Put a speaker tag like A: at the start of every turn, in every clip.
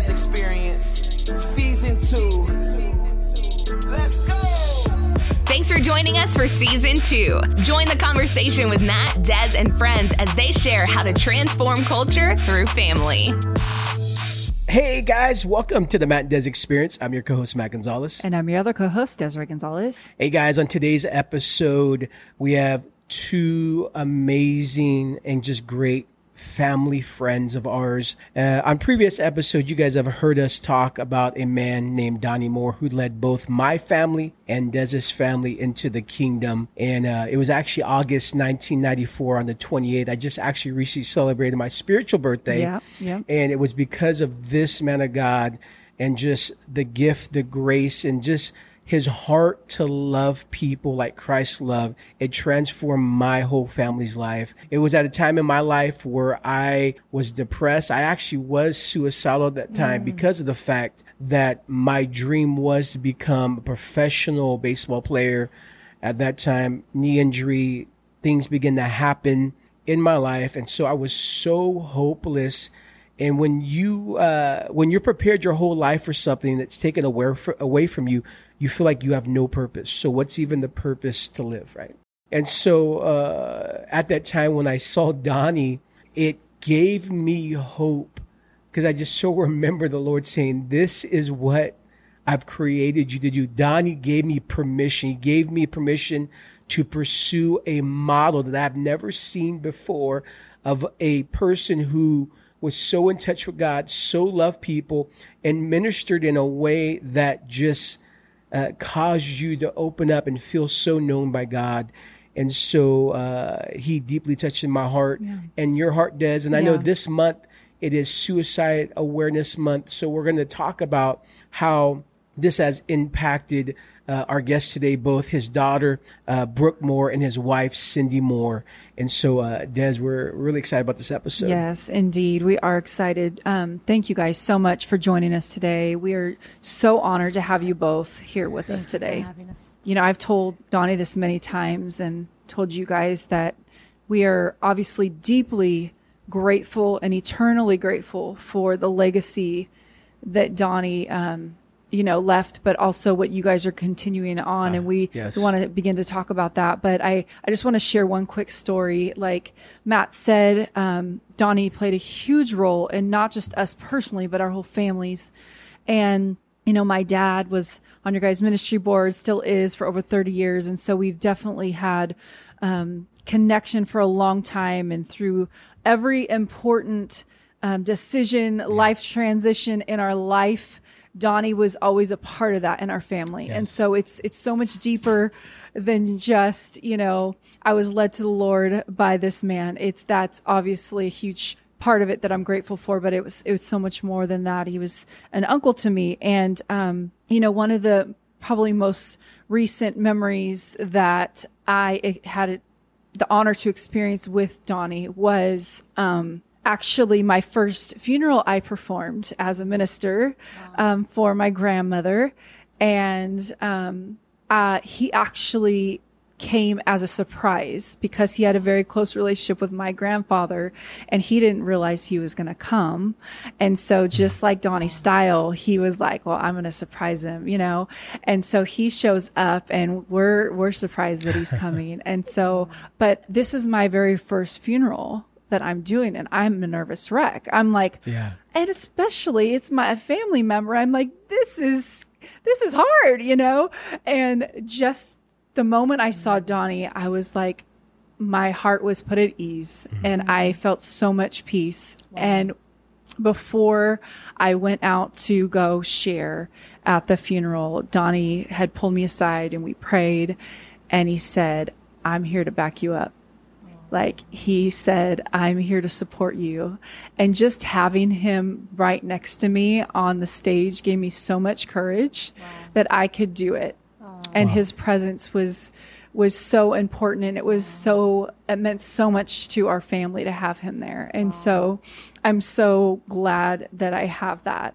A: Dez Experience, Season 2. Let's go!
B: Thanks for joining us for season two. Join the conversation with Matt, Dez, and friends as they share how to transform culture through family.
C: Hey guys, welcome to the Matt and Des Experience. I'm your co-host Matt Gonzalez.
D: And I'm your other co-host, Desiree Gonzalez.
C: Hey guys, on today's episode, we have two amazing and just great family friends of ours. Uh, on previous episodes, you guys have heard us talk about a man named Donnie Moore who led both my family and Dez's family into the kingdom. And uh, it was actually August 1994 on the 28th. I just actually recently celebrated my spiritual birthday.
D: Yeah, yeah.
C: And it was because of this man of God and just the gift, the grace, and just his heart to love people like Christ loved, it transformed my whole family's life. It was at a time in my life where I was depressed. I actually was suicidal at that time mm. because of the fact that my dream was to become a professional baseball player. At that time, knee injury, things began to happen in my life. And so I was so hopeless and when you uh, when you're prepared your whole life for something that's taken away for, away from you, you feel like you have no purpose. So what's even the purpose to live, right? And so uh, at that time when I saw Donnie, it gave me hope because I just so remember the Lord saying, "This is what I've created you to do." Donnie gave me permission. He gave me permission to pursue a model that I've never seen before of a person who was so in touch with God, so loved people, and ministered in a way that just uh, caused you to open up and feel so known by God. And so uh, he deeply touched in my heart yeah. and your heart does. And I know this month it is Suicide Awareness Month. So we're going to talk about how this has impacted uh, our guest today, both his daughter, uh, Brooke Moore, and his wife, Cindy Moore. And so, uh, Des, we're really excited about this episode.
D: Yes, indeed. We are excited. Um, thank you guys so much for joining us today. We are so honored to have you both here with us today. Us. You know, I've told Donnie this many times and told you guys that we are obviously deeply grateful and eternally grateful for the legacy that Donnie um, you know left but also what you guys are continuing on uh, and we, yes. we want to begin to talk about that but i i just want to share one quick story. Like matt said um, donnie played a huge role in not just us personally but our whole families. And you know my dad was on your guys ministry board still is for over 30 years and so we've definitely had um, connection for a long time and through every important um, decision life transition in our life Donnie was always a part of that in our family. Yes. And so it's it's so much deeper than just, you know, I was led to the Lord by this man. It's that's obviously a huge part of it that I'm grateful for, but it was it was so much more than that. He was an uncle to me. And um, you know, one of the probably most recent memories that I had the honor to experience with Donnie was um, actually my first funeral I performed as a minister wow. um, for my grandmother. And um, uh, he actually came as a surprise because he had a very close relationship with my grandfather and he didn't realize he was going to come. And so just like Donnie style, he was like, well, I'm going to surprise him, you know? And so he shows up and we're, we're surprised that he's coming. and so, but this is my very first funeral that I'm doing and I'm a nervous wreck. I'm like, yeah. And especially it's my family member. I'm like, this is, this is hard, you know? And just the moment I saw Donnie, I was like, my heart was put at ease mm-hmm. and I felt so much peace. Wow. And before I went out to go share at the funeral, Donnie had pulled me aside and we prayed and he said, I'm here to back you up. Like he said, I'm here to support you. And just having him right next to me on the stage gave me so much courage wow. that I could do it. And wow. his presence was, was so important and it was so, it meant so much to our family to have him there. And so I'm so glad that I have that.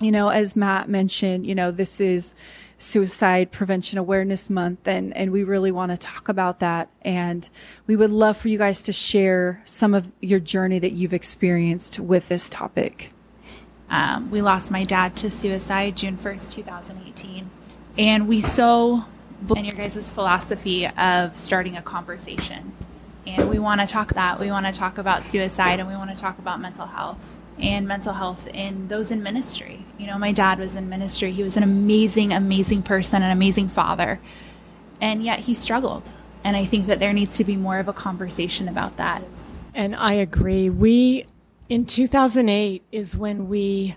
D: You know, as Matt mentioned, you know, this is, Suicide Prevention Awareness Month, and, and we really want to talk about that. And we would love for you guys to share some of your journey that you've experienced with this topic.
E: Um, we lost my dad to suicide June 1st, 2018. And we so believe in your guys' philosophy of starting a conversation. And we want to talk that. We want to talk about suicide and we want to talk about mental health and mental health in those in ministry. You know, my dad was in ministry. He was an amazing, amazing person, an amazing father. And yet he struggled. And I think that there needs to be more of a conversation about that.
F: And I agree. We, in 2008, is when we,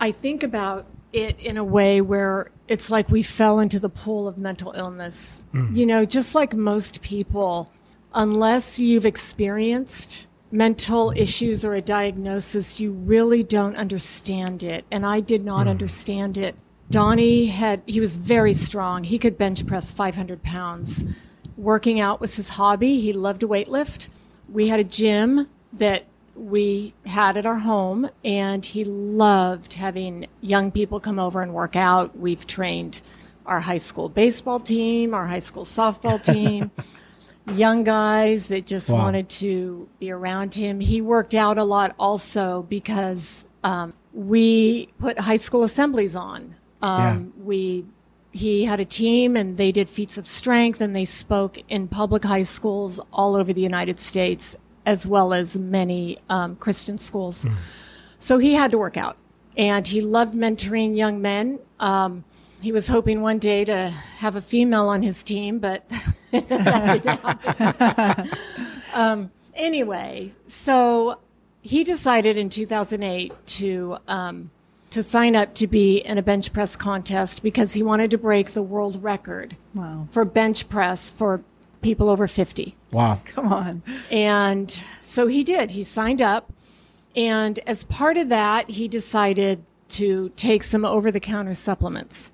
F: I think about it in a way where it's like we fell into the pool of mental illness. Mm. You know, just like most people, unless you've experienced mental issues or a diagnosis, you really don't understand it. And I did not hmm. understand it. Donnie had, he was very strong. He could bench press 500 pounds. Working out was his hobby. He loved to weightlift. We had a gym that we had at our home, and he loved having young people come over and work out. We've trained our high school baseball team, our high school softball team young guys that just
C: Wow.
F: wanted to be around him. He worked out a lot also because um, we put high school assemblies on. Um, We he had a team and they did feats of strength and they spoke in public high schools all over the United States as well as many um, Christian schools. So he had to work out and he loved mentoring young men. Um, he was hoping one day to have a female on his team, but um, anyway, so he decided in 2008 to um, to sign up to be in a bench press contest because he wanted to break the world record
D: Wow.
F: for bench press for people over 50.
C: Wow.
D: Come on.
F: And so he did. He signed up. And as part of that, he decided to take some over the counter supplements.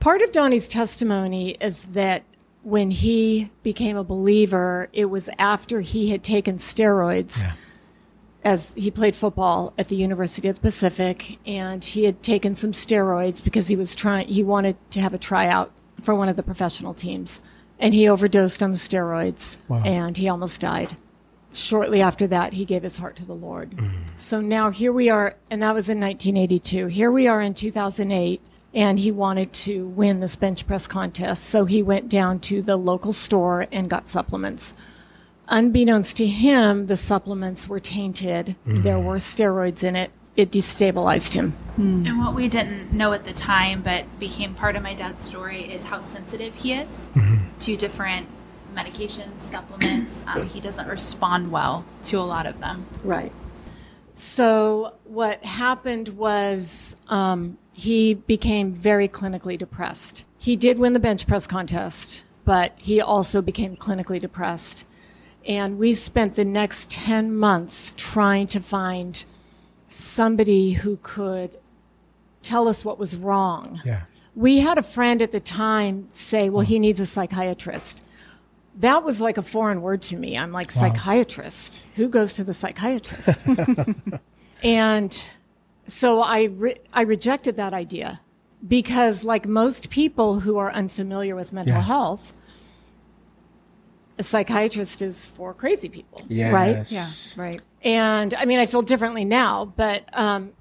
F: Part of Donnie's testimony is that when he became a believer, it was after he had taken steroids as he played football at the University of the Pacific, and he had taken some steroids because he was trying. He wanted to have a tryout for one of the professional teams, and he overdosed on the steroids,
C: Wow.
F: and he almost died. Shortly after that, he gave his heart to the Lord. Mm. So now here we are, and that was in 1982. Here we are in 2008, and he wanted to win this bench press contest. So he went down to the local store and got supplements unbeknownst to him, the supplements were tainted. There were steroids in it. It destabilized him.
E: And what we didn't know at the time, but became part of my dad's story, is how sensitive he is to different medications, supplements. Um, he doesn't respond well to a lot of them.
F: Right. So what happened was um, he became very clinically depressed. He did win the bench press contest, but he also became clinically depressed. And we spent the next 10 months trying to find somebody who could tell us what was wrong.
C: Yeah.
F: We had a friend at the time say, well, he mm. needs a psychiatrist. That was like a foreign word to me. I'm like, psychiatrist? Who goes to the psychiatrist? and so I, re- I rejected that idea because, like most people who are unfamiliar with mental
C: Yeah.
F: health, a psychiatrist is for crazy people,
C: Yes.
F: right?
D: Yeah. Right.
F: and I mean, I feel differently now, but um,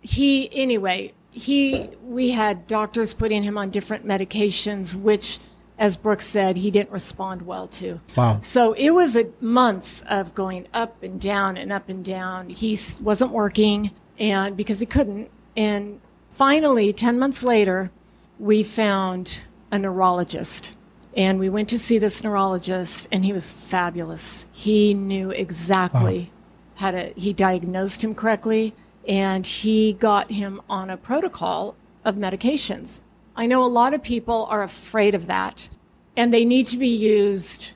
F: he, anyway, he, we had doctors putting him on different medications, which, as Brooks said, he didn't respond well to.
C: Wow.
F: So it was a months of going up and down and up and down. He s- wasn't working, and because he couldn't, and finally, ten months later, we found a neurologist. And we went to see this neurologist, and he was fabulous. He knew exactly how to, he diagnosed him correctly, and he got him on a protocol of medications. I know a lot of people are afraid of that, and they need to be used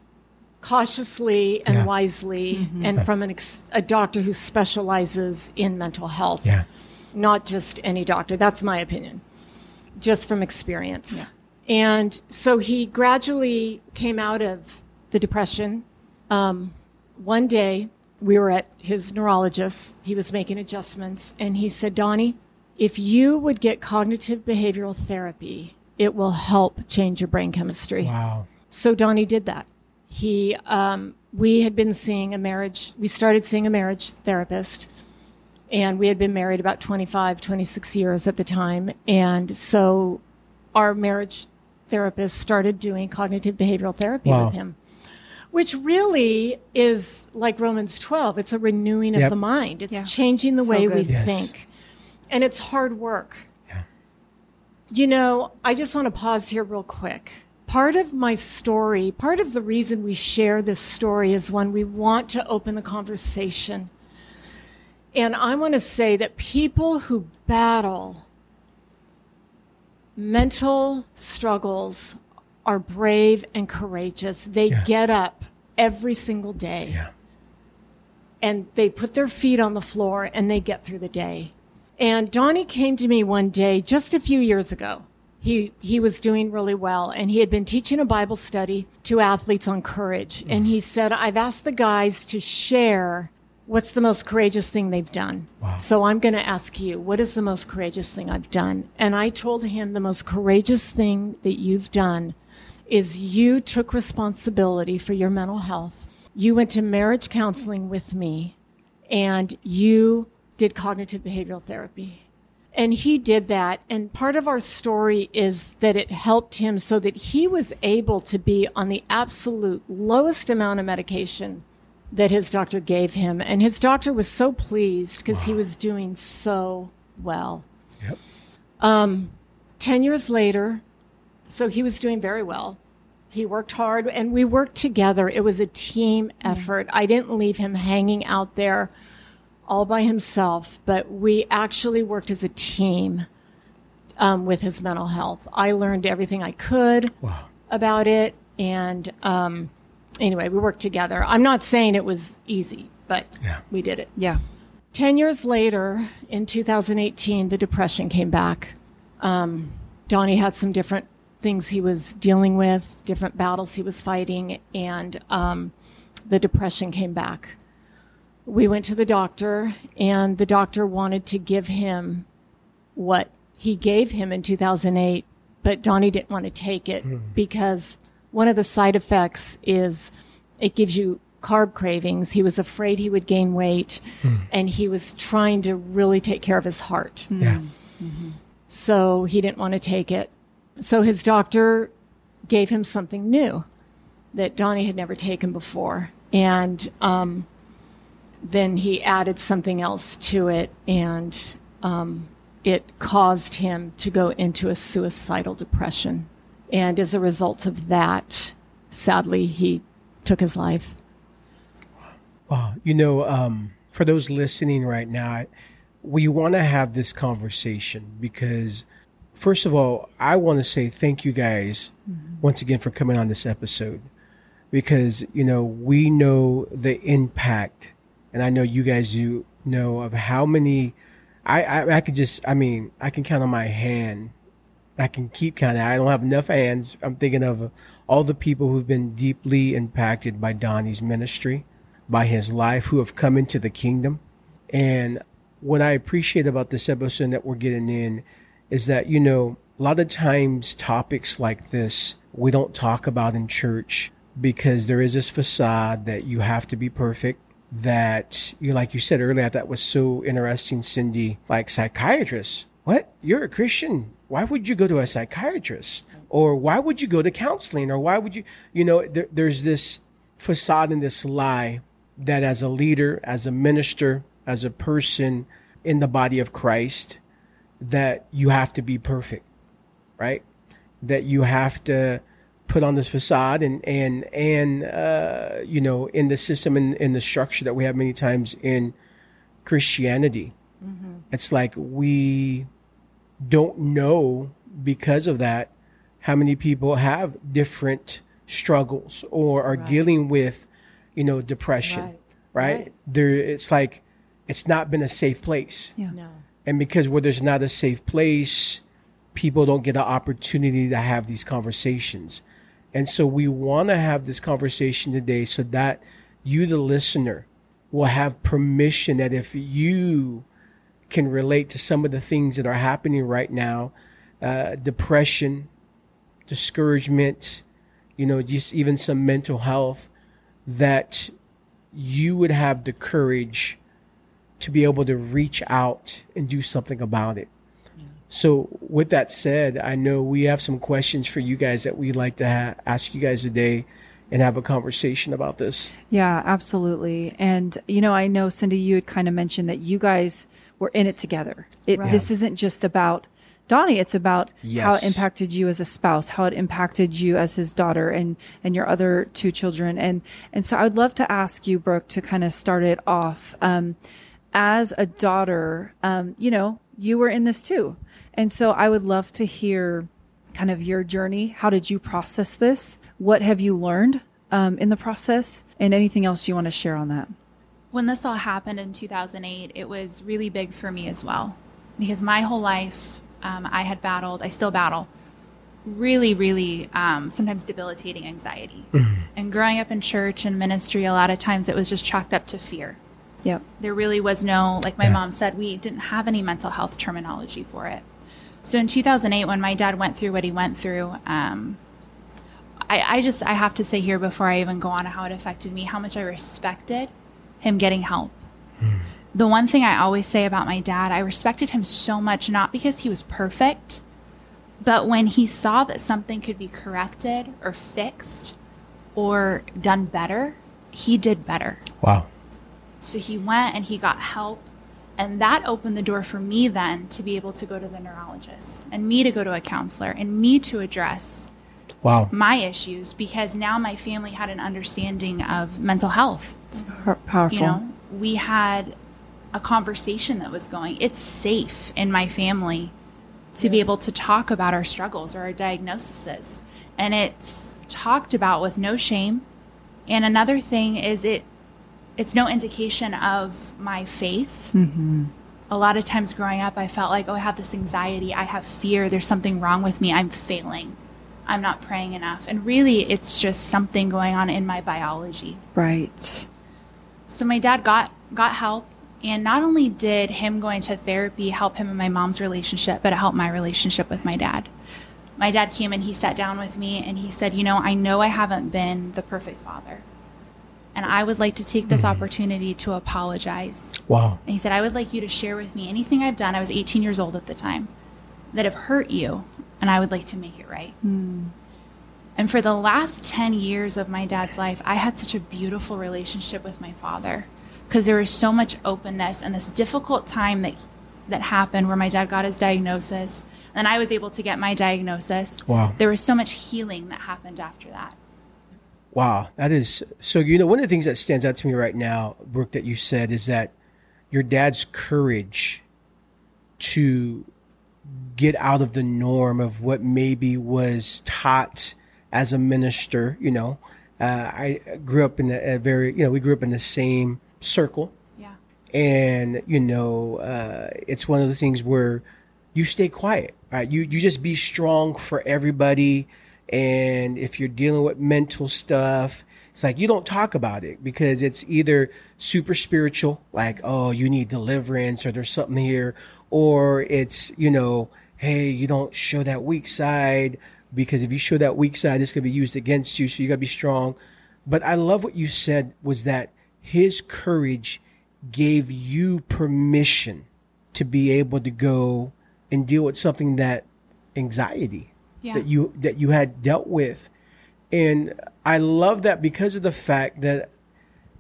F: cautiously and
C: Yeah.
F: wisely, and from an ex- a doctor who specializes in mental health
C: Yeah.
F: not just any doctor. That's my opinion, just from experience. And so he gradually came out of the depression. Um, one day, we were at his neurologist. He was making adjustments, and he said, Donnie, if you would get cognitive behavioral therapy, it will help change your brain chemistry.
C: Wow.
F: So Donnie did that. He, um, we had been seeing a marriage. We started seeing a marriage therapist, And we had been married about 25, 26 years at the time. And so our marriage therapist started doing cognitive behavioral therapy
C: Wow.
F: with him, which really is like Romans 12. It's a renewing of the mind, it's
D: Yeah.
F: changing the
D: So
F: way we.
C: Yes.
F: think. And it's hard work.
C: Yeah.
F: You know, I just want to pause here real quick. Part of my story, part of the reason we share this story is when we want to open the conversation. And I want to say that people who battle mental struggles are brave and courageous. They
C: Yeah.
F: get up every single day
C: Yeah.
F: and they put their feet on the floor and they get through the day. And Donnie came to me one day just a few years ago. He he was doing really well and he had been teaching a Bible study to athletes on courage. And he said, I've asked the guys to share what's the most courageous thing they've done.
C: Wow.
F: So I'm going to ask you, what is the most courageous thing I've done? And I told him the most courageous thing that you've done is you took responsibility for your mental health. You went to marriage counseling with me and you did cognitive behavioral therapy. And he did that. And part of our story is that it helped him so that he was able to be on the absolute lowest amount of medication that his doctor gave him. And his doctor was so pleased because he was doing so well.
C: Yep.
F: Um, 10 years later, so he was doing very well. He worked hard and we worked together. It was a team mm. effort. I didn't leave him hanging out there all by himself, but we actually worked as a team um, with his mental health. I learned everything I could
C: Wow.
F: about it. And um, anyway, we worked together. I'm not saying it was easy, but
C: Yeah.
F: we did it.
D: Yeah.
F: 10 years later, in 2018, the depression came back. Um, Donnie had some different things he was dealing with, different battles he was fighting, and um, the depression came back. We went to the doctor, and the doctor wanted to give him what he gave him in 2008, but Donnie didn't want to take it hmm. because one of the side effects is it gives you carb cravings. He was afraid he would gain weight, hmm. and he was trying to really take care of his heart. Hmm.
C: Yeah. Mm-hmm.
F: So he didn't want to take it. So his doctor gave him something new that Donnie had never taken before. And um, then he added something else to it, and um, it caused him to go into a suicidal depression. And as a result of that, sadly, he took his life.
C: Wow. You know, um, for those listening right now, we want to have this conversation because, first of all, I want to say thank you guys once again for coming on this episode because, you know, we know the impact, and I know you guys do know of how many. I, I, I could just, I mean, I can count on my hand. I can keep counting. I don't have enough hands. I'm thinking of all the people who've been deeply impacted by Donnie's ministry by his life who have come into the kingdom. And what I appreciate about this episode that we're getting in is that, you know, a lot of times topics like this we don't talk about in church because there is this facade that you have to be perfect. That you, like you said earlier, that was so interesting, Cindy. Like psychiatrists, what? You're a Christian. Why would you go to a psychiatrist? Or why would you go to counseling? Or why would you, you know, there, there's this facade and this lie that as a leader, as a minister, as a person in the body of Christ, that you have to be perfect, right? That you have to put on this facade and and and uh, you know in the system and in the structure that we have many times in Christianity. It's like we don't know because of that how many people have different struggles or are dealing with you know depression
F: Right.
C: right,
F: Right.
C: there it's like it's not been a safe place
D: Yeah.
F: No.
C: and because where there's not a safe place people don't get an opportunity to have these conversations and so we want to have this conversation today so that you the listener will have permission that if you can relate to some of the things that are happening right now uh, depression discouragement you know just even some mental health that you would have the courage to be able to reach out and do something about it. So, with that said, I know we have some questions for you guys that we'd like to ha- ask you guys today and have a conversation about this.
D: Yeah, absolutely. And, you know, I know, Cindy, you had kind of mentioned that you guys were in it together. It, This isn't just about Donnie, it's about how it impacted you as a spouse, how it impacted you as his daughter and, and your other two children. And, and so I would love to ask you, Brooke, to kind of start it off. Um, as a daughter, um, you know, you were in this too. And so I would love to hear kind of your journey. How did you process this? What have you learned um, in the process? And anything else you want to share on that?
E: when this all happened in 2008, it was really big for me as well. Because my whole life, um, I had battled, I still battle, really, really um, sometimes debilitating anxiety. And growing up in church and ministry, a lot of times it was just chalked up to fear.
D: Yep.
E: There really was no, like my mom said, we didn't have any mental health terminology for it. So in 2008, when my dad went through what he went through, um, I, I just, I have to say here before I even go on how it affected me, how much I respected him getting help. The one thing I always say about my dad, I respected him so much, not because he was perfect, but when he saw that something could be corrected or fixed or done better, he did better.
C: Wow.
E: So he went and he got help. And that opened the door for me then to be able to go to the neurologist and me to go to a counselor and me to address
C: Wow.
E: my issues because now my family had an understanding of mental health.
D: It's powerful.
E: You know, we had a conversation that was going. It's safe in my family to be able to talk about our struggles or our diagnoses. And it's talked about with no shame. And another thing is it it's no indication of my faith. Mm-hmm. A lot of times growing up, I felt like, oh, I have this anxiety, I have fear, there's something wrong with me, I'm failing, I'm not praying enough. And really, it's just something going on in my biology.
D: right.
E: So my dad got got help, and not only did him going to therapy help him in my mom's relationship, but it helped my relationship with my dad. My dad came and he sat down with me and he said, "You know, I know I haven't been the perfect father, and I would like to take this mm-hmm. opportunity to apologize."
C: Wow.
E: And he said, I would like you to share with me anything I've done. I was 18 years old at the time that have hurt you, and I would like to make it right. Mm. And for the last 10 years of my dad's life, I had such a beautiful relationship with my father because there was so much openness and this difficult time that that happened where my dad got his diagnosis and I was able to get my diagnosis.
C: Wow.
E: There was so much healing that happened after that.
C: Wow, that is so. You know, one of the things that stands out to me right now, Brooke, that you said is that your dad's courage to get out of the norm of what maybe was taught as a minister. You know, uh, I grew up in a, a very, you know, we grew up in the same circle,
E: Yeah.
C: and you know, uh, it's one of the things where you stay quiet, right? You you just be strong for everybody, and if you're dealing with mental stuff, it's like you don't talk about it because it's either super spiritual, like oh you need deliverance or there's something here, or it's you know hey you don't show that weak side because if you show that weak side, it's gonna be used against you, so you gotta be strong. But I love what you said was that his courage gave you permission to be able to go and deal with something that anxiety
E: Yeah.
C: that you that you had dealt with and i love that because of the fact that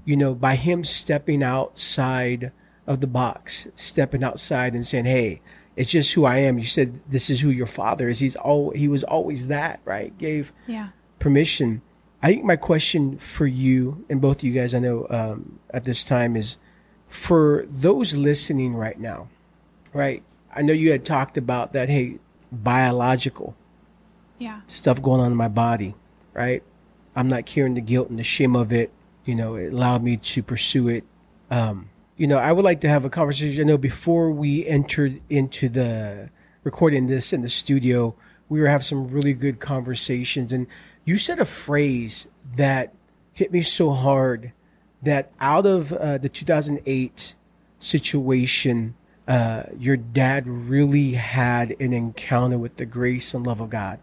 C: you know by him stepping outside of the box stepping outside and saying hey it's just who i am you said this is who your father is he's all he was always that right gave
E: Yeah.
C: permission. I think my question for you and both of you guys, I know um, at this time, is for those listening right now, right? I know you had talked about that, hey, biological
E: Yeah.
C: stuff going on in my body, right? I'm not carrying the guilt and the shame of it. You know, it allowed me to pursue it. Um, you know, I would like to have a conversation. I know before we entered into the recording this in the studio, we were having some really good conversations. And you said a phrase that hit me so hard that out of uh, the 2008 situation, uh, your dad really had an encounter with the grace and love of God.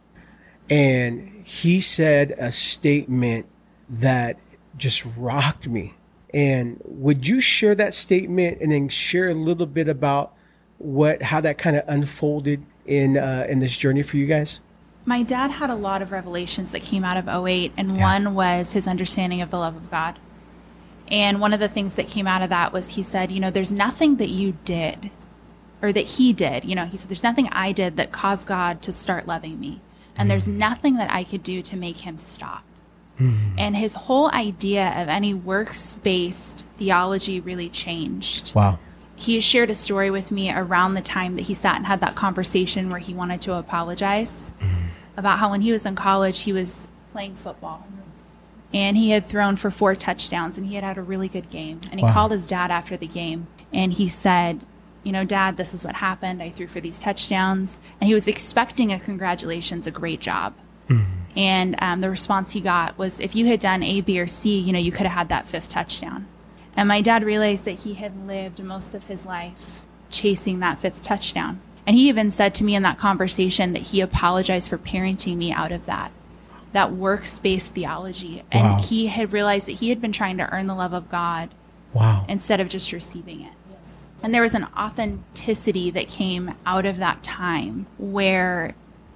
C: And he said a statement that just rocked me. And would you share that statement and then share a little bit about what how that kind of unfolded in uh, in this journey for you guys?
E: My dad had a lot of revelations that came out of 08, and one was his understanding of the love of God. And one of the things that came out of that was he said, You know, there's nothing that you did or that he did. You know, he said, There's nothing I did that caused God to start loving me. And there's mm. nothing that I could do to make him stop. Mm. And his whole idea of any works based theology really changed.
C: Wow.
E: He shared a story with me around the time that he sat and had that conversation where he wanted to apologize mm. about how when he was in college, he was playing football and he had thrown for four touchdowns and he had had a really good game. And he
C: Wow.
E: called his dad after the game and he said, You know, dad, this is what happened. I threw for these touchdowns. And he was expecting a congratulations, a great job. And um, the response he got was, If you had done A, B, or C, you know, you could have had that fifth touchdown. And my dad realized that he had lived most of his life chasing that fifth touchdown. And he even said to me in that conversation that he apologized for parenting me out of that, that works based theology. And
C: Wow.
E: he had realized that he had been trying to earn the love of God
C: Wow.
E: instead of just receiving it. And there was an authenticity that came out of that time where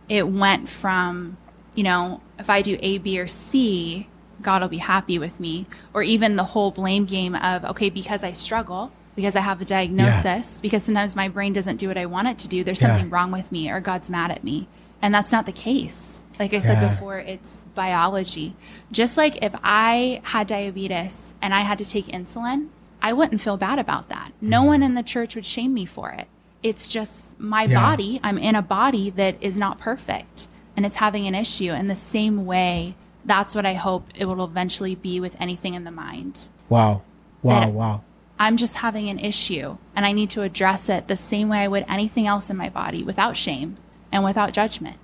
E: it went from, you know, if I do A, B, or C, God will be happy with me. Or even the whole blame game of, okay, because I struggle, because I have a diagnosis, because sometimes my brain doesn't do what I want it to do, there's
C: Yeah.
E: something wrong with me, or God's mad at me. And that's not the case. Like I said
C: Yeah.
E: before, it's biology. Just like if I had diabetes and I had to take insulin, I wouldn't feel bad about that. No mm-hmm. one in the church would shame me for it. It's just my
C: Yeah.
E: body. I'm in a body that is not perfect and it's having an issue. In the same way, that's what I hope it will eventually be with anything in the mind.
C: Wow. Wow.
E: That-
C: Wow.
E: I'm just having an issue and I need to address it the same way I would anything else in my body without shame and without judgment.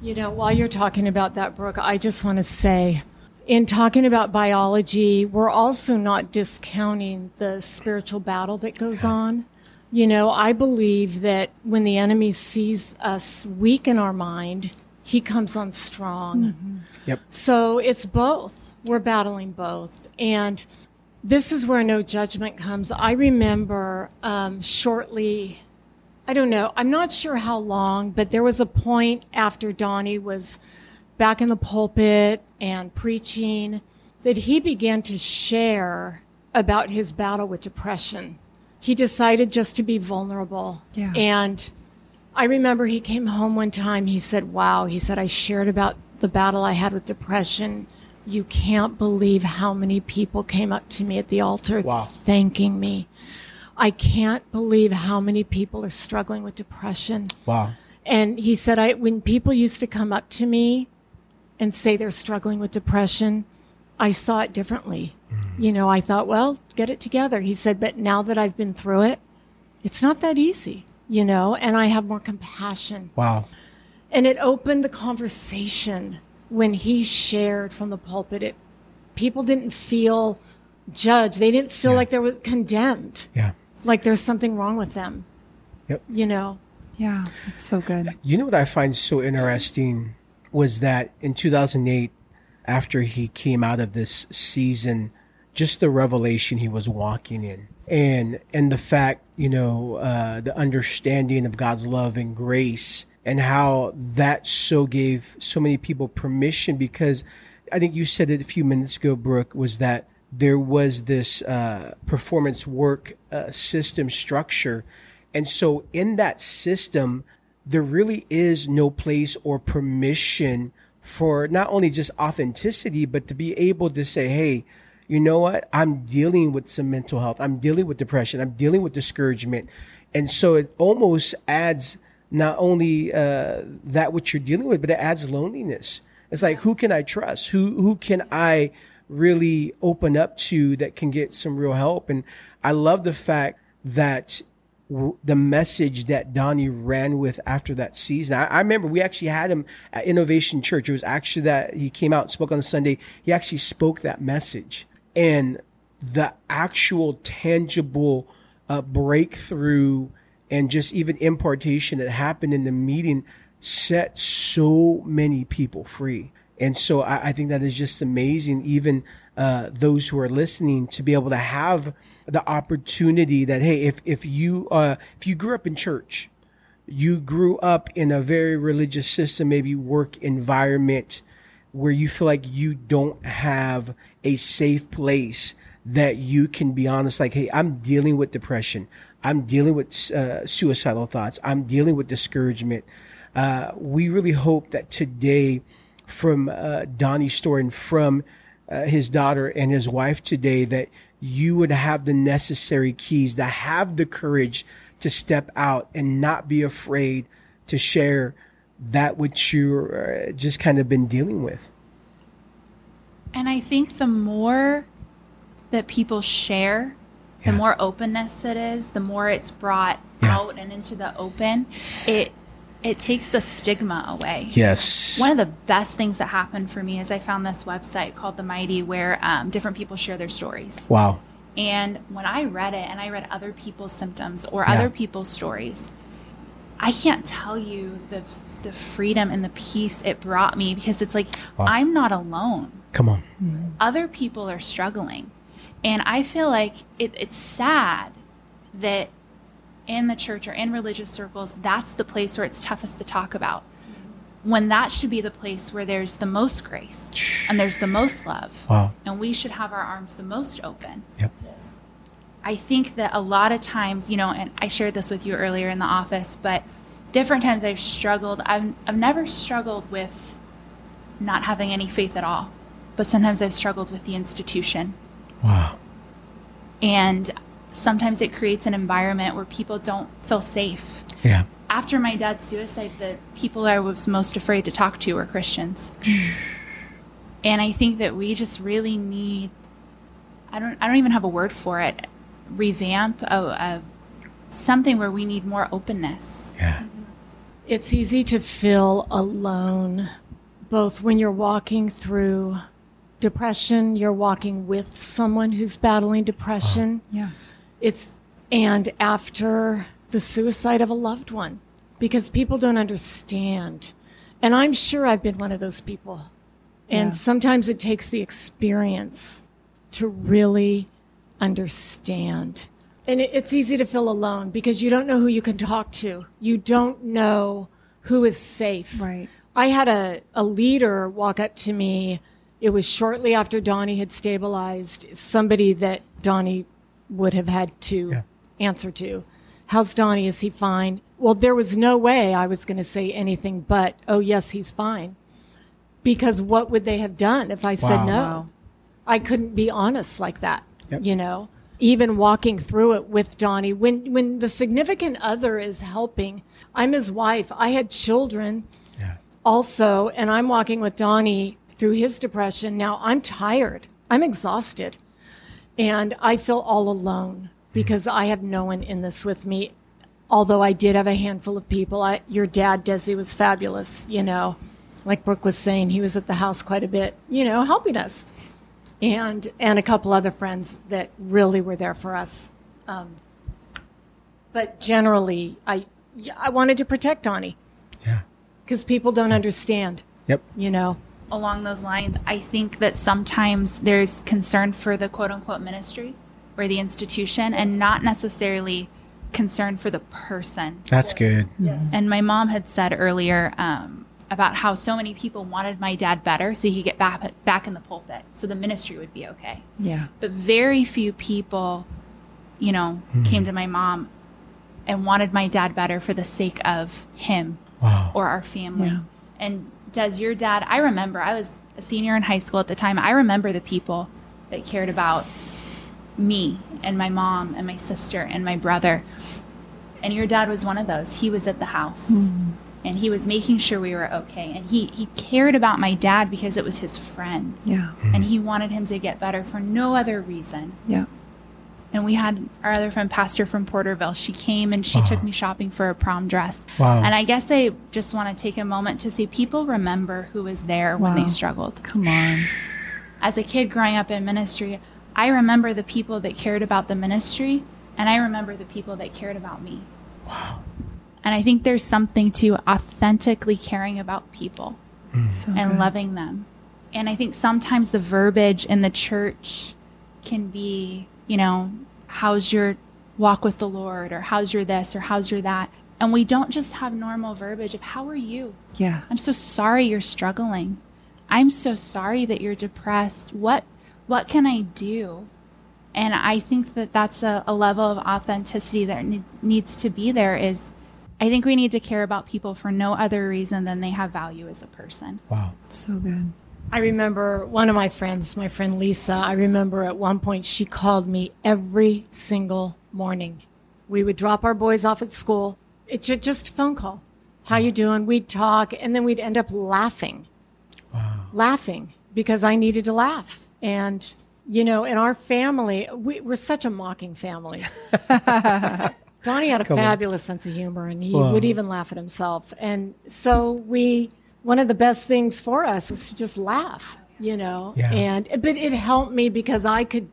F: You know, while you're talking about that, Brooke, I just want to say, in talking about biology, we're also not discounting the spiritual battle that goes on. You know, I believe that when the enemy sees us weak in our mind, he comes on strong.
C: Yep.
F: So it's both. We're battling both. And this is where no judgment comes. I remember um, shortly, I don't know, I'm not sure how long, but there was a point after Donnie was back in the pulpit and preaching that he began to share about his battle with depression. He decided just to be vulnerable.
D: Yeah.
F: And I remember he came home one time. He said, Wow, he said, I shared about the battle I had with depression. You can't believe how many people came up to me at the altar
C: Wow.
F: thanking me. I can't believe how many people are struggling with depression.
C: Wow.
F: And he said, I, when people used to come up to me and say they're struggling with depression, I saw it differently. Mm-hmm. You know, I thought, well, get it together. He said, but now that I've been through it, it's not that easy, you know, and I have more compassion.
C: Wow.
F: And it opened the conversation when he shared from the pulpit. It, people didn't feel judged. They didn't feel
C: Yeah.
F: like they were condemned,
C: Yeah.
F: like there's something wrong with them,
C: Yep.
F: you know.
D: Yeah, it's so good.
C: You know what I find so interesting was that in 2008, after he came out of this season, just the revelation he was walking in, and and the fact, you know, uh, the understanding of God's love and grace, and how that so gave so many people permission because I think you said it a few minutes ago, Brooke, was that there was this uh, performance work uh, system structure. And so in that system, there really is no place or permission for not only just authenticity, but to be able to say, hey, you know what? I'm dealing with some mental health. I'm dealing with depression. I'm dealing with discouragement. And so it almost adds not only uh, that which you're dealing with, but it adds loneliness. It's like, who can I trust? Who, who can I really open up to that can get some real help? And I love the fact that w- the message that Donnie ran with after that season. I, I remember we actually had him at Innovation Church. It was actually that he came out and spoke on Sunday. He actually spoke that message and the actual tangible uh, breakthrough and just even impartation that happened in the meeting set so many people free. And so I, I think that is just amazing. Even uh, those who are listening to be able to have the opportunity that hey, if if you uh, if you grew up in church, you grew up in a very religious system, maybe work environment where you feel like you don't have a safe place that you can be honest, like, hey, I'm dealing with depression. I'm dealing with uh, suicidal thoughts. I'm dealing with discouragement. Uh, we really hope that today, from uh, Donnie's story and from uh, his daughter and his wife today, that you would have the necessary keys to have the courage to step out and not be afraid to share that which you're uh, just kind of been dealing with.
E: And I think the more that people share, the
C: Yeah.
E: more openness it is, the more it's brought
C: Yeah.
E: out and into the open, it it takes the stigma away.
C: Yes.
E: One of the best things that happened for me is I found this website called The Mighty where um, different people share their stories.
C: wow.
E: And when I read it and I read other people's symptoms or
C: Yeah.
E: other people's stories, I can't tell you the the freedom and the peace it brought me because it's like
C: Wow.
E: I'm not alone.
C: Come on.
E: Other people are struggling. And I feel like it, it's sad that in the church or in religious circles, that's the place where it's toughest to talk about. When that should be the place where there's the most grace and there's the most love.
C: Wow.
E: And we should have our arms the most open.
C: Yep.
E: I think that a lot of times, you know, and I shared this with you earlier in the office, but different times I've struggled. I've, I've never struggled with not having any faith at all, but sometimes I've struggled with the institution.
C: Wow.
E: And sometimes it creates an environment where people don't feel safe.
C: Yeah.
E: After my dad's suicide, the people I was most afraid to talk to were Christians. and I think that we just really need I don't I don't even have a word for it. Revamp a, a something where we need more openness.
C: Yeah. Mm-hmm.
F: It's easy to feel alone, both when you're walking through depression, you're walking with someone who's battling depression. Uh-huh.
D: Yeah.
F: It's and after the suicide of a loved one because people don't understand. And I'm sure I've been one of those people. And
D: Yeah.
F: sometimes it takes the experience to really understand. And it, it's easy to feel alone because you don't know who you can talk to. You don't know who is safe.
D: Right.
F: I had a, a leader walk up to me. It was shortly after Donnie had stabilized, somebody that Donnie would have had to
C: Yeah.
F: answer to. How's Donnie? Is he fine? Well, there was no way I was going to say anything but, oh, yes, he's fine. Because what would they have done if I said no?
D: Wow.
F: I couldn't be honest like that.
C: Yep.
F: You know, even walking through it with Donnie, when when the significant other is helping, I'm his wife. I had children
C: Yeah.
F: also, and I'm walking with Donnie through his depression. Now I'm tired. I'm exhausted. And I feel all alone because I have no one in this with me. Although I did have a handful of people. I, your dad, Desi, was fabulous, you know. Like Brooke was saying, he was at the house quite a bit, you know, helping us. And and a couple other friends that really were there for us. Um, but generally, I I wanted to protect Donnie
C: Yeah.
F: because people don't understand,
C: Yep.
F: you know.
E: Along those lines, I think that sometimes there's concern for the quote unquote ministry or the institution and not necessarily concern for the person.
C: That's good.
E: And my mom had said earlier um, about how so many people wanted my dad better so he could get back, back in the pulpit so the ministry would be okay.
D: Yeah.
E: But very few people, you know, came to my mom and wanted my dad better for the sake of him
C: Wow.
E: or our family.
D: Yeah.
E: And does your dad, I remember, I was a senior in high school at the time. I remember the people that cared about me and my mom and my sister and my brother. And your dad was one of those. He was at the house mm-hmm. and he was making sure we were okay. And he, he cared about my dad because it was his friend.
D: Yeah. Mm-hmm.
E: And he wanted him to get better for no other reason.
D: Yeah.
E: And we had our other friend, Pastor from Porterville. She came and she took me shopping for a prom dress.
C: Wow.
E: And I guess I just want to take a moment to say people remember who was there when they struggled.
D: Come on.
E: As a kid growing up in ministry, I remember the people that cared about the ministry, and I remember the people that cared about me. Wow. And I think there's something to authentically caring about people mm.
D: So
E: and
D: good.
E: loving them And I think sometimes the verbiage in the church can be, you know, how's your walk with the Lord or how's your this or how's your that. And we don't just have normal verbiage of how are you?
D: Yeah.
E: I'm so sorry you're struggling. I'm so sorry that you're depressed. What what can I do? And I think that that's a, a level of authenticity that ne- needs to be there is I think we need to care about people for no other reason than they have value as a person.
C: Wow.
D: So good.
F: I remember one of my friends, my friend Lisa, I remember at one point she called me every single morning. We would drop our boys off at school. It's just a phone call. How you doing? We'd talk and then we'd end up laughing.
C: Wow.
F: Laughing because I needed to laugh. And you know, in our family, we, we're such a mocking family. Donnie had a
C: Come on.
F: fabulous sense of humor and he
C: Wow.
F: would even laugh at himself. And so we, one of the best things for us was to just laugh, you know,
C: Yeah.
F: and, but it helped me because I could,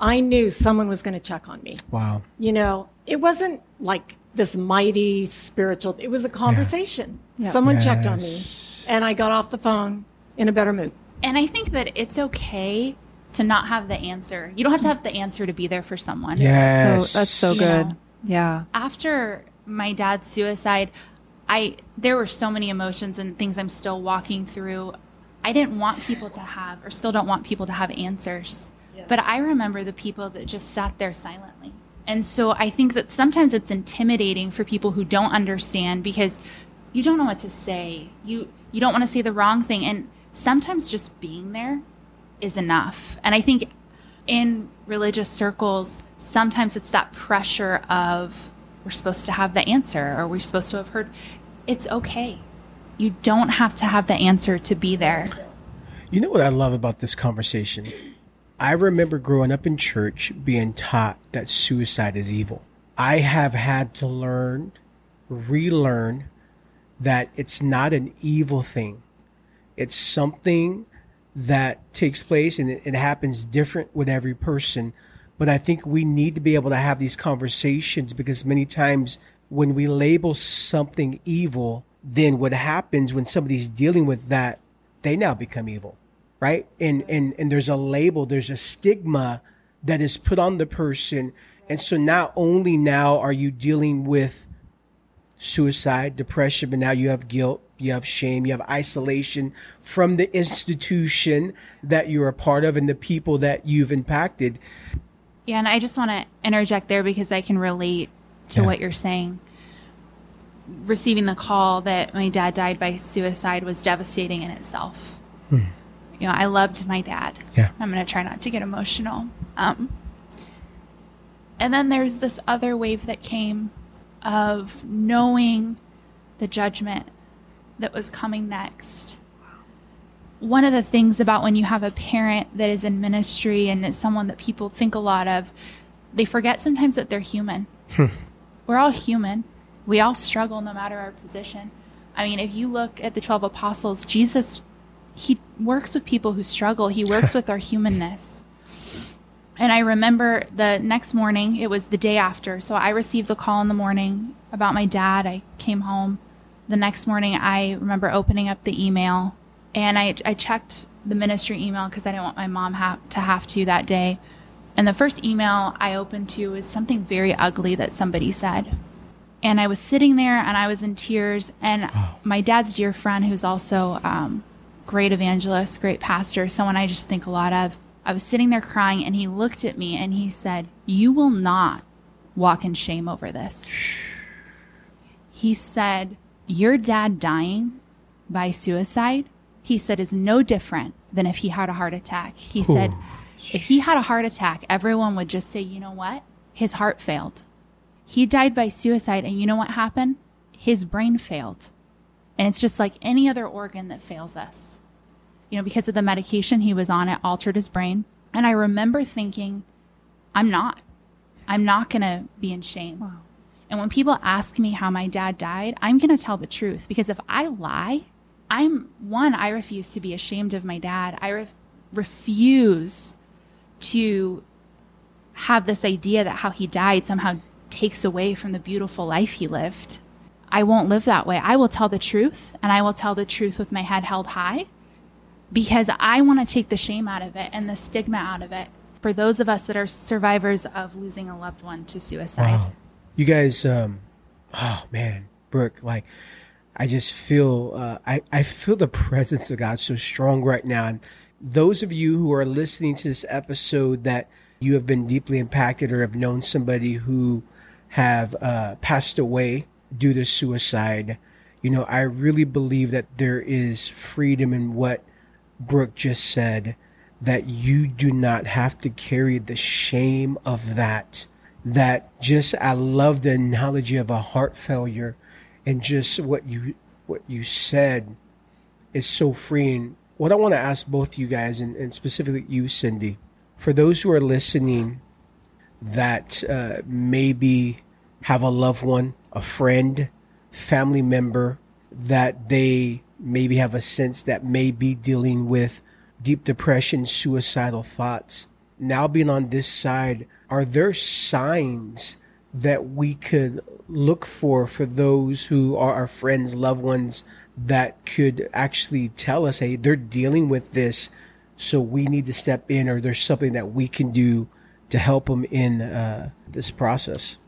F: I knew someone was going to check on me.
C: Wow.
F: You know, it wasn't like this mighty spiritual, it was a conversation. Yeah. Someone checked on me and I got off the phone in a better mood.
E: And I think that it's okay to not have the answer. You don't have to have the answer to be there for someone.
C: Yes.
D: So that's so good.
E: know.
D: Yeah.
E: after my dad's suicide, I there were so many emotions and things I'm still walking through. I didn't want people to have or still don't want people to have answers. But I remember the people that just sat there silently. And so I think that sometimes it's intimidating for people who don't understand because you don't know what to say. You you don't want to say the wrong thing and sometimes just being there is enough. And I think in religious circles, sometimes it's that pressure of we're supposed to have the answer or we're supposed to have heard. It's okay. You don't have to have the answer to be there.
C: You know what I love about this conversation? I remember growing up in church being taught that suicide is evil. I have had to learn, relearn that it's not an evil thing. It's something that takes place and it, it happens different with every person. But I think we need to be able to have these conversations because many times when we label something evil, then what happens when somebody's dealing with that, they now become evil, right? And and and there's a label, there's a stigma that is put on the person. And so not only now are you dealing with suicide, depression, but now you have guilt, you have shame, you have isolation from the institution that you're a part of and the people that you've impacted.
E: Yeah, and I just want to interject there because I can relate to
C: Yeah.
E: what you're saying. Receiving the call that my dad died by suicide was devastating in itself. You know, I loved my dad.
C: Yeah.
E: I'm going to try not to get emotional. Um, and then there's this other wave that came of knowing the judgment that was coming next. One of the things about when you have a parent that is in ministry and is someone that people think a lot of, they forget sometimes that they're human. Hmm. We're all human. We all struggle no matter our position. I mean, if you look at the 12 apostles, Jesus, he works with people who struggle, he works with our humanness. And I remember the next morning, it was the day after. So I received the call in the morning about my dad. I came home. The next morning, I remember opening up the email and I, I checked the ministry email because I didn't want my mom ha- to have to that day. And the first email I opened to was something very ugly that somebody said. And I was sitting there and I was in tears. And my dad's dear friend, who's also um, great evangelist, great pastor, someone I just think a lot of. I was sitting there crying, and he looked at me and he said, "You will not walk in shame over this." He said, "Your dad dying by suicide," he said, "is no different than if he had a heart attack." He said, "If he had a heart attack, everyone would just say, you know what? His heart failed." He died by suicide, and you know what happened? His brain failed. And it's just like any other organ that fails us. You know, because of the medication he was on, it altered his brain. And I remember thinking, I'm not. I'm not going to be in shame. And when people ask me how my dad died, I'm going to tell the truth because if I lie, I'm one, I refuse to be ashamed of my dad. I re- refuse to have this idea that how he died somehow takes away from the beautiful life he lived. I won't live that way. I will tell the truth, and I will tell the truth with my head held high because I want to take the shame out of it and the stigma out of it for those of us that are survivors of losing a loved one to suicide.
C: Wow. You guys, um, oh man, Brooke, like, I just feel, uh, I, I feel the presence of God so strong right now. And those of you who are listening to this episode that you have been deeply impacted or have known somebody who have uh, passed away due to suicide, you know, I really believe that there is freedom in what Brooke just said, that you do not have to carry the shame of that. That just, I love the analogy of a heart failure and just what you, what you said is so freeing. What I want to ask both you guys and, and specifically you, Cindy, for those who are listening that uh, maybe have a loved one, a friend, family member that they maybe have a sense that may be dealing with deep depression, suicidal thoughts. Now being on this side, are there signs that we could look for for those who are our friends, loved ones that could actually tell us, hey, they're dealing with this, so we need to step in, or there's something that we can do to help them in uh, this process?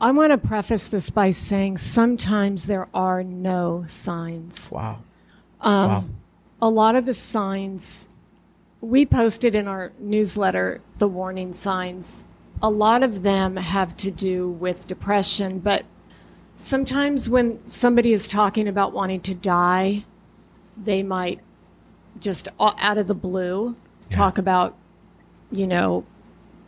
F: I want to preface this by saying sometimes there are no signs.
C: Wow.
F: Um,
C: Wow.
F: A lot of the signs we posted in our newsletter, the warning signs, a lot of them have to do with depression, but sometimes when somebody is talking about wanting to die, they might just out of the blue talk about, you know,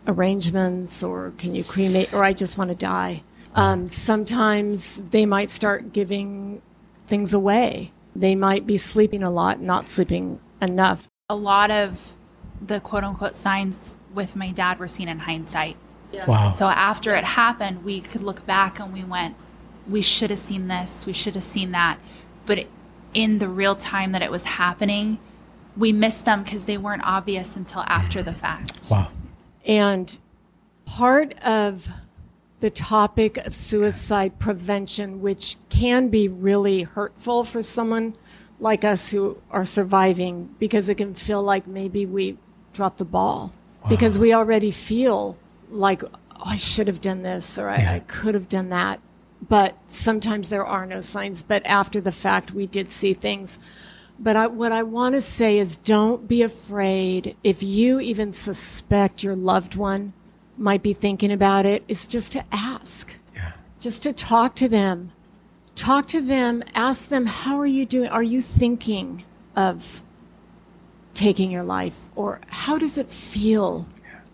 F: arrangements or can you cremate or I just want to die. Um, sometimes they might start giving things away. They might be sleeping a lot, not sleeping enough.
E: A lot of the quote unquote signs with my dad were seen in hindsight.
C: Wow.
E: So after it happened, we could look back and we went, we should have seen this, we should have seen that. But in the real time that it was happening, we missed them because they weren't obvious until after the fact.
C: wow.
F: And part of the topic of suicide prevention, which can be really hurtful for someone like us who are surviving, because it can feel like maybe we dropped the ball because we already feel like, oh, I should have done this or I,
C: Yeah.
F: I could have done that. But sometimes there are no signs. But after the fact, we did see things. But I, what I want to say is don't be afraid if you even suspect your loved one might be thinking about it, is just to ask,
C: Yeah.
F: just to talk to them. Talk to them, ask them, how are you doing? Are you thinking of taking your life? Or how does it feel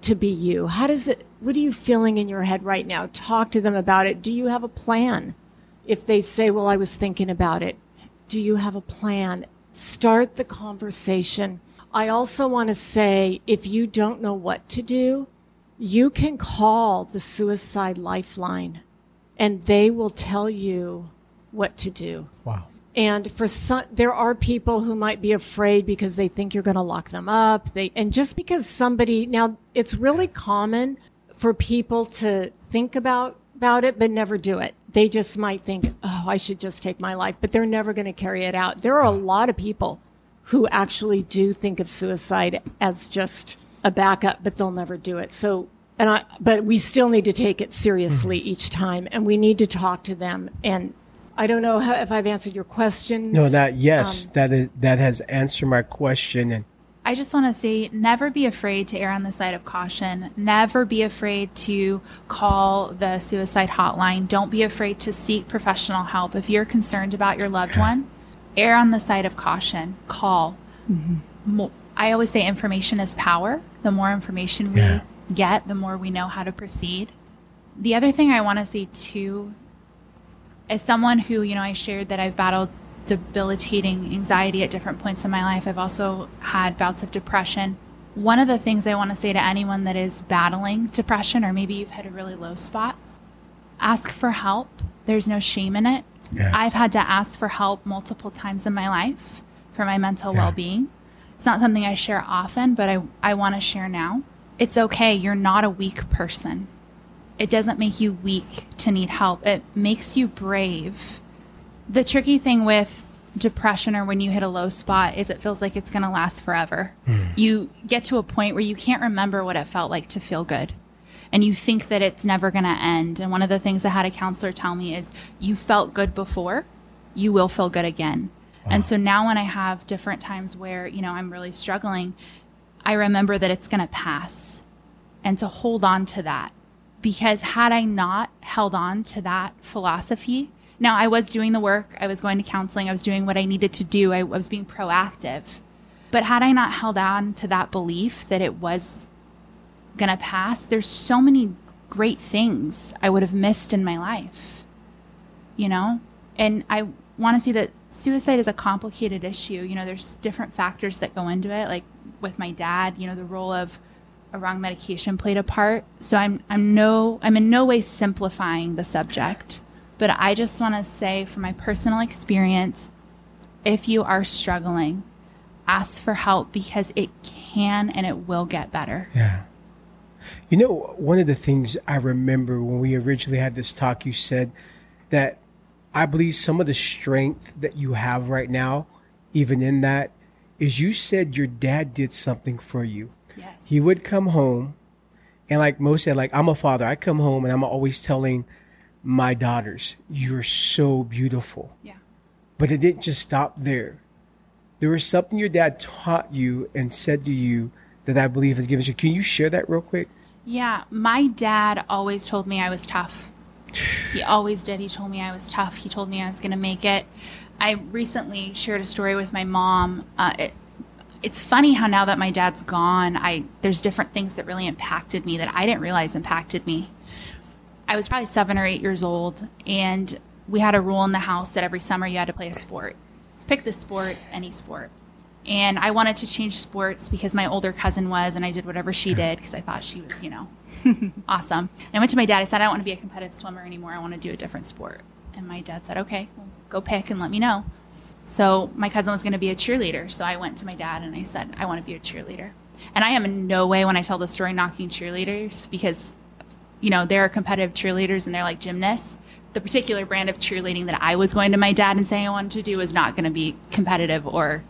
F: to be you? How does it, what are you feeling in your head right now? Talk to them about it. Do you have a plan? If they say, well, I was thinking about it, do you have a plan? Start the conversation. I also want to say if you don't know what to do, you can call the Suicide Lifeline and they will tell you what to do.
C: Wow.
F: And for some, there are people who might be afraid because they think you're going to lock them up. They, and just because somebody, now it's really common for people to think about, about it, but never do it. They just might think, oh, I should just take my life, but they're never going to carry it out. There are a lot of people who actually do think of suicide as just a backup, but they'll never do it. So, and I, but we still need to take it seriously mm-hmm. each time and we need to talk to them. And I don't know how, if I've answered your question.
C: No, that yes,
F: Um,
C: that is that has answered my question, and
E: I just want to say never be afraid to err on the side of caution. Never be afraid to call the suicide hotline. Don't be afraid to seek professional help. If you're concerned about your loved one, err on the side of caution. Call. Mo- I always say information is power. The more information
C: Yeah.
E: we get, the more we know how to proceed. The other thing I want to say too as someone who, you know, I shared that I've battled debilitating anxiety at different points in my life, I've also had bouts of depression. One of the things I want to say to anyone that is battling depression, or maybe you've hit a really low spot, ask for help. There's no shame in it.
C: Yeah.
E: I've had to ask for help multiple times in my life for my mental
C: Yeah.
E: well being. It's not something I share often, but I, I want to share now. It's okay. You're not a weak person it doesn't make you weak to need help. It makes you brave. The tricky thing with depression or when you hit a low spot is it feels like it's going to last forever. Hmm. You get to a point where you can't remember what it felt like to feel good. And you think that it's never going to end. And one of the things I had a counselor tell me is you felt good before, you will feel good again. And so now when I have different times where, you know, I'm really struggling, I remember that it's going to pass and to hold on to that. Because had I not held on to that philosophy, now I was doing the work, I was going to counseling, I was doing what I needed to do, I was being proactive. But had I not held on to that belief that it was going to pass, there's so many great things I would have missed in my life, you know? And I want to see that suicide is a complicated issue. You know, there's different factors that go into it. Like with my dad, you know, the role of a wrong medication played a part. So I'm I'm no I'm in no way simplifying the subject, but I just want to say from my personal experience, if you are struggling, ask for help because it can and it will get better.
C: Yeah. You know, one of the things I remember when we originally had this talk, you said that I believe some of the strength that you have right now, even in that, is you said your dad did something for you. He would come home, and like most said, like I'm a father, I come home and I'm always telling my daughters, "You're so beautiful."
E: Yeah.
C: But it didn't just stop there. There was something your dad taught you and said to you that I believe has given you. Can you share that real quick?
E: Yeah, my dad always told me I was tough. He always did. He told me I was tough. He told me I was going to make it. I recently shared a story with my mom. Uh, it, it's funny how now that my dad's gone, I there's different things that really impacted me that I didn't realize impacted me. I was probably seven or eight years old, and we had a rule in the house that every summer you had to play a sport. Pick the sport, any sport. And I wanted to change sports because my older cousin was, and I did whatever she did because I thought she was, you know, awesome. And I went to my dad. I said, I don't want to be a competitive swimmer anymore. I want to do a different sport. And my dad said, okay, well, go pick and let me know. So my cousin was going to be a cheerleader. So I went to my dad and I said, I want to be a cheerleader. And I am in no way when I tell the story knocking cheerleaders because, you know, there are competitive cheerleaders and they're like gymnasts. The particular brand of cheerleading that I was going to my dad and saying I wanted to do was not going to be competitive or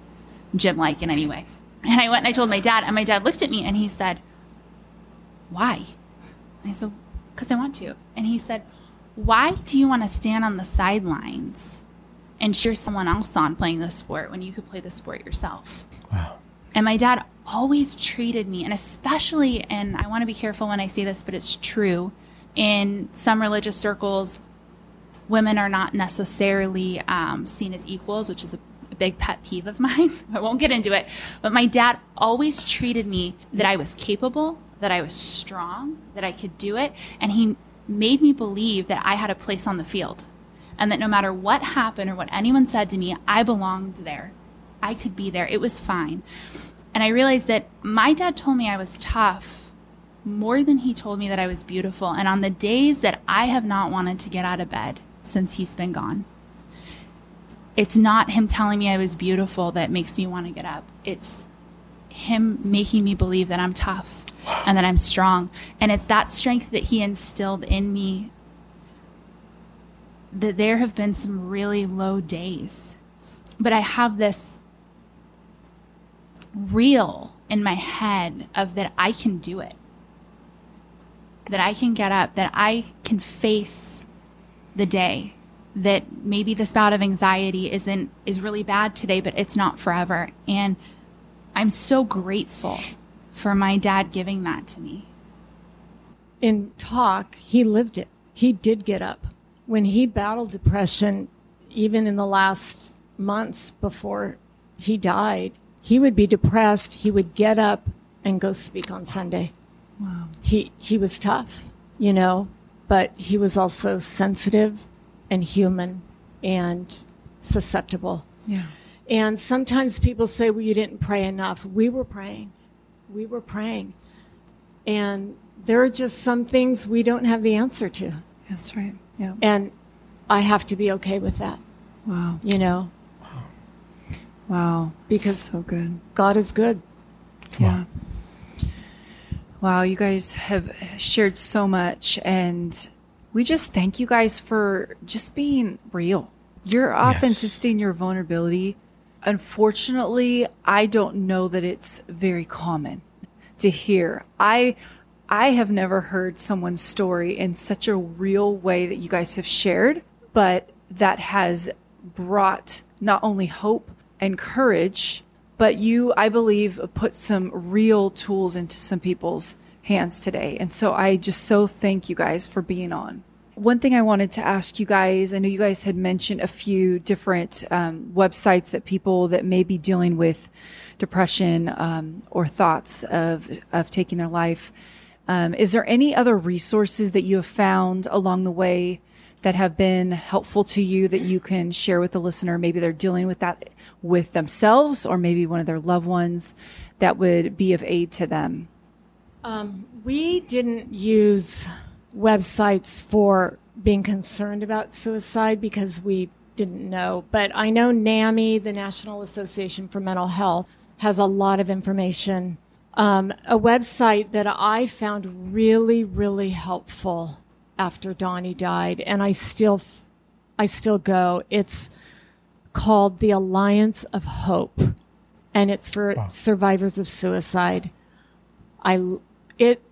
E: gym like in any way. And I went and I told my dad, and my dad looked at me and he said, Why? And I said, Because I want to. And he said, Why do you want to stand on the sidelines and cheer someone else on playing the sport when you could play the sport yourself?
C: Wow.
E: And my dad always treated me, and especially, and I want to be careful when I say this, but it's true, in some religious circles, women are not necessarily um, seen as equals, which is a, a big pet peeve of mine. I won't get into it. But my dad always treated me that I was capable, that I was strong, that I could do it. And he made me believe that I had a place on the field and that no matter what happened or what anyone said to me, I belonged there. I could be there. It was fine. And I realized that my dad told me I was tough more than he told me that I was beautiful. And on the days that I have not wanted to get out of bed since he's been gone, it's not him telling me I was beautiful that makes me want to get up. It's him making me believe that I'm tough and that I'm strong. And it's that strength that he instilled in me that there have been some really low days. But I have this reel in my head of that I can do it. That I can get up, that I can face the day. That maybe this bout of anxiety isn't is really bad today, but it's not forever. And I'm so grateful for my dad giving that to me.
F: in talk, he lived it. He did get up. When he battled depression, even in the last months before he died, he would be depressed. He would get up and go speak on Sunday. Wow. He he was tough, you know, but he was also sensitive and human and susceptible.
D: Yeah.
F: And sometimes people say, well, you didn't pray enough. We were praying. We were praying. And there are just some things we don't have the answer to.
D: That's right. Yeah.
F: And I have to be okay with that,
D: Wow.
F: you know?
D: Wow.
F: Because-
D: so good.
F: God is good.
D: Yeah. Wow, you guys have shared so much and we just thank you guys for just being real. Your authenticity and your vulnerability, unfortunately, I don't know that it's very common to hear. I I have never heard someone's story in such a real way that you guys have shared, but that has brought not only hope and courage, but you, I believe, put some real tools into some people's hands today. And so I just so thank you guys for being on. One thing I wanted to ask you guys, I know you guys had mentioned a few different um, websites that people that may be dealing with depression um, or thoughts of of taking their life. Um, is there any other resources that you have found along the way that have been helpful to you that you can share with the listener? Maybe they're dealing with that with themselves, or maybe one of their loved ones that would be of aid to them.
F: Um, we didn't use websites for being concerned about suicide because we didn't know. But I know NAMI, the National Association for Mental Health, has a lot of information. Um, a website that I found really, really helpful after Donnie died, and I still, I still go. It's called the Alliance of Hope, and it's for wow. survivors of suicide. I it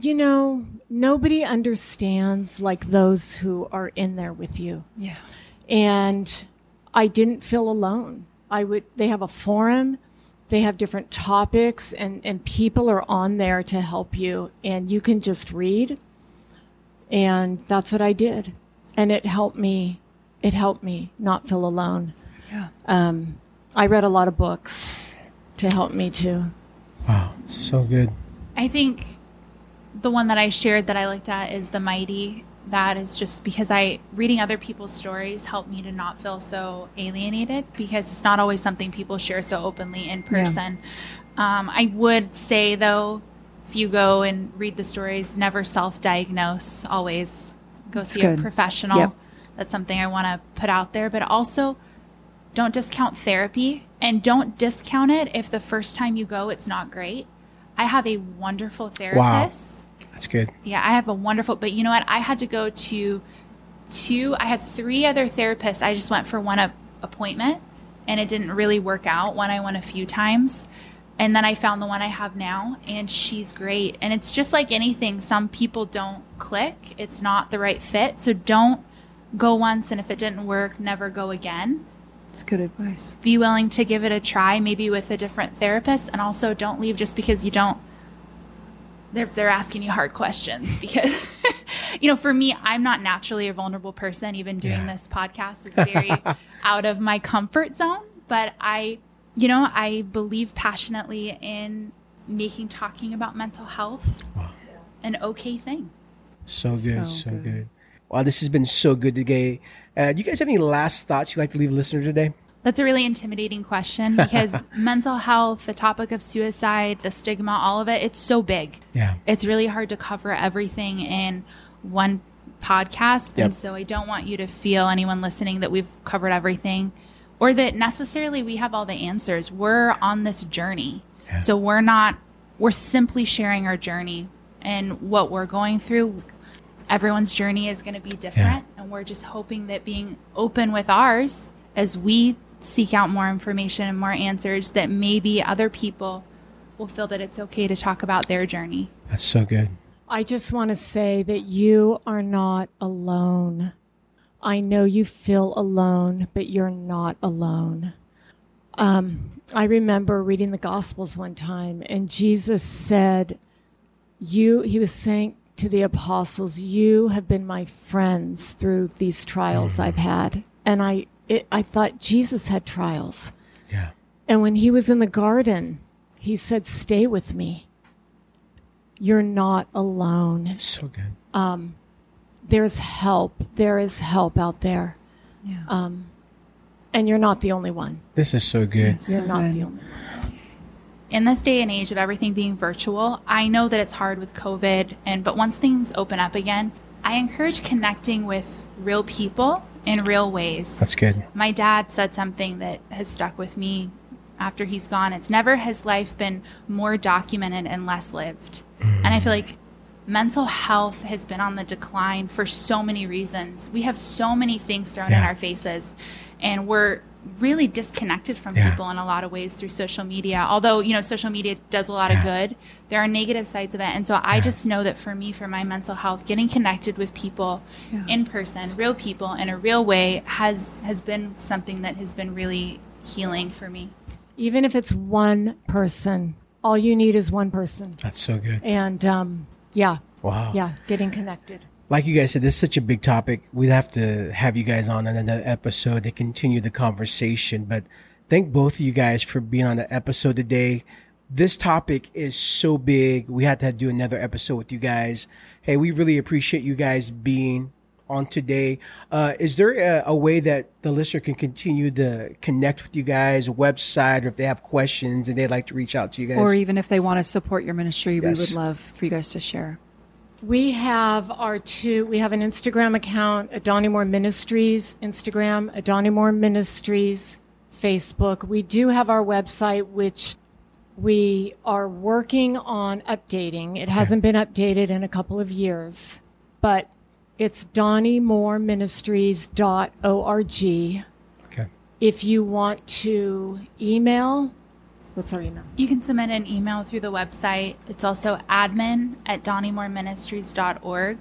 F: you know, nobody understands like those who are in there with you.
D: Yeah.
F: And I didn't feel alone. I would they have a forum, they have different topics and and people are on there to help you and you can just read. And that's what I did. And it helped me it helped me not feel alone.
D: Yeah.
F: Um I read a lot of books to help me too.
C: Wow, so good.
E: I think the one that I shared that I looked at is the mighty. That is just because I reading other people's stories helped me to not feel so alienated because it's not always something people share so openly in person. Yeah. Um, I would say though, if you go and read the stories, never self-diagnose. Always go That's see good. a professional. Yep. That's something I want to put out there. But also, don't discount therapy and don't discount it if the first time you go it's not great I have a wonderful therapist.
C: Wow. That's good.
E: Yeah, I have a wonderful, but you know what? I had to go to two, I had three other therapists. I just went for one a- appointment and it didn't really work out. One I went a few times. And then I found the one I have now, and she's great. And it's just like anything, some people don't click, it's not the right fit. So don't go once, and if it didn't work, never go again.
D: It's good advice.
E: Be willing to give it a try, maybe with a different therapist, and also don't leave just because you don't. They're they're asking you hard questions because, you know, for me, I'm not naturally a vulnerable person. Even doing yeah. this podcast is very out of my comfort zone. But I, you know, I believe passionately in making talking about mental health wow. an okay thing.
C: So good, so, so good. good. Wow, this has been so good today. Uh, do you guys have any last thoughts you'd like to leave listener today?
E: That's a really intimidating question because mental health, the topic of suicide, the stigma, all of it, it's so big.
C: Yeah.
E: It's really hard to cover everything in one podcast. Yep. And so I don't want you to feel anyone listening that we've covered everything or that necessarily we have all the answers. We're on this journey. Yeah. So we're not, we're simply sharing our journey and what we're going through everyone's journey is going to be different. Yeah. And we're just hoping that being open with ours as we seek out more information and more answers, that maybe other people will feel that it's okay to talk about their journey.
C: That's so good.
F: I just want to say that you are not alone. I know you feel alone, but you're not alone. Um, I remember reading the Gospels one time, and Jesus said, "You." He was saying, to the apostles, You have been my friends through these trials mm-hmm. I've had. And I, it, I thought Jesus had trials.
C: Yeah.
F: And when he was in the garden, he said, Stay with me. You're not alone.
C: So good.
F: Um, there's help. There is help out there.
D: Yeah.
F: Um, and you're not the only one.
C: This is so good.
F: You're not good. the only one
E: in this day and age of everything being virtual, I know that it's hard with COVID and but once things open up again, I encourage connecting with real people in real ways.
C: That's good.
E: My dad said something that has stuck with me after he's gone. It's never has life been more documented and less lived. Mm. And I feel like mental health has been on the decline for so many reasons. We have so many things thrown in our faces, and we're really disconnected from
C: Yeah.
E: people in a lot of ways through social media. Although, you know, social media does a lot
C: Yeah.
E: of good, there are negative sides of it. And so I just know that for me, for my mental health, getting connected with people in person, real people in a real way has has been something that has been really healing for me.
F: Even if it's one person, all you need is one person.
C: That's so good.
F: And um, yeah,
C: Wow.
F: yeah, getting connected.
C: Like you guys said, this is such a big topic. We'd have to have you guys on another episode to continue the conversation. But thank both of you guys for being on the episode today. This topic is so big. We had to do another episode with you guys. Hey, we really appreciate you guys being on today. Uh, is there a, a way that the listener can continue to connect with you guys, website, or if they have questions and they'd like to reach out to you guys?
D: Or even if they want to support your ministry, we would love for you guys to share.
F: We have our two, we have an Instagram account, at Donnie Moore Ministries, Instagram, at Donnie Moore Ministries, Facebook. We do have our website, which we are working on updating. It hasn't been updated in a couple of years, but it's DonnieMooreMinistries.org.
C: okay.
F: If you want to email, what's our email?
E: You can submit an email through the website. It's also admin at DonnieMooreMinistries.org.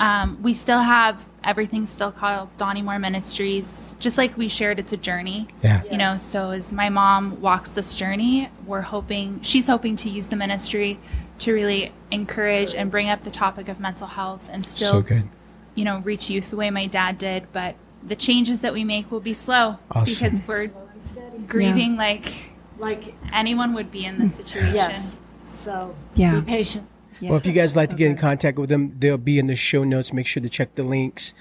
E: Um, we still have everything still called Donnie Moore Ministries. Just like we shared, it's a journey.
C: Yeah.
E: You know, so as my mom walks this journey, we're hoping, she's hoping to use the ministry to really encourage and bring up the topic of mental health and still,
C: So good.
E: you know, reach youth the way my dad did. But the changes that we make will be slow
C: Awesome.
E: because we're grieving like
F: Like,
E: anyone would be in this mm. situation.
F: yes. So
D: Yeah.
F: be patient.
D: Yeah.
C: Well, if you guys like to get in contact with them, they'll be in the show notes. Make sure to check the links.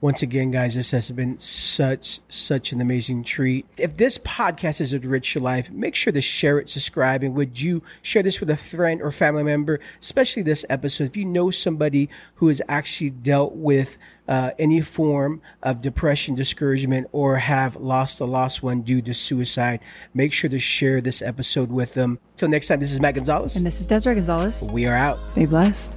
C: Once again, guys, this has been such, such an amazing treat. If this podcast has enriched your life, make sure to share it, subscribe, and would you share this with a friend or family member, especially this episode? If you know somebody who has actually dealt with uh, any form of depression, discouragement, or have lost a lost one due to suicide, make sure to share this episode with them. Till next time, this is Matt Gonzalez.
D: and this is Desiree Gonzalez.
C: we are out.
D: Be blessed.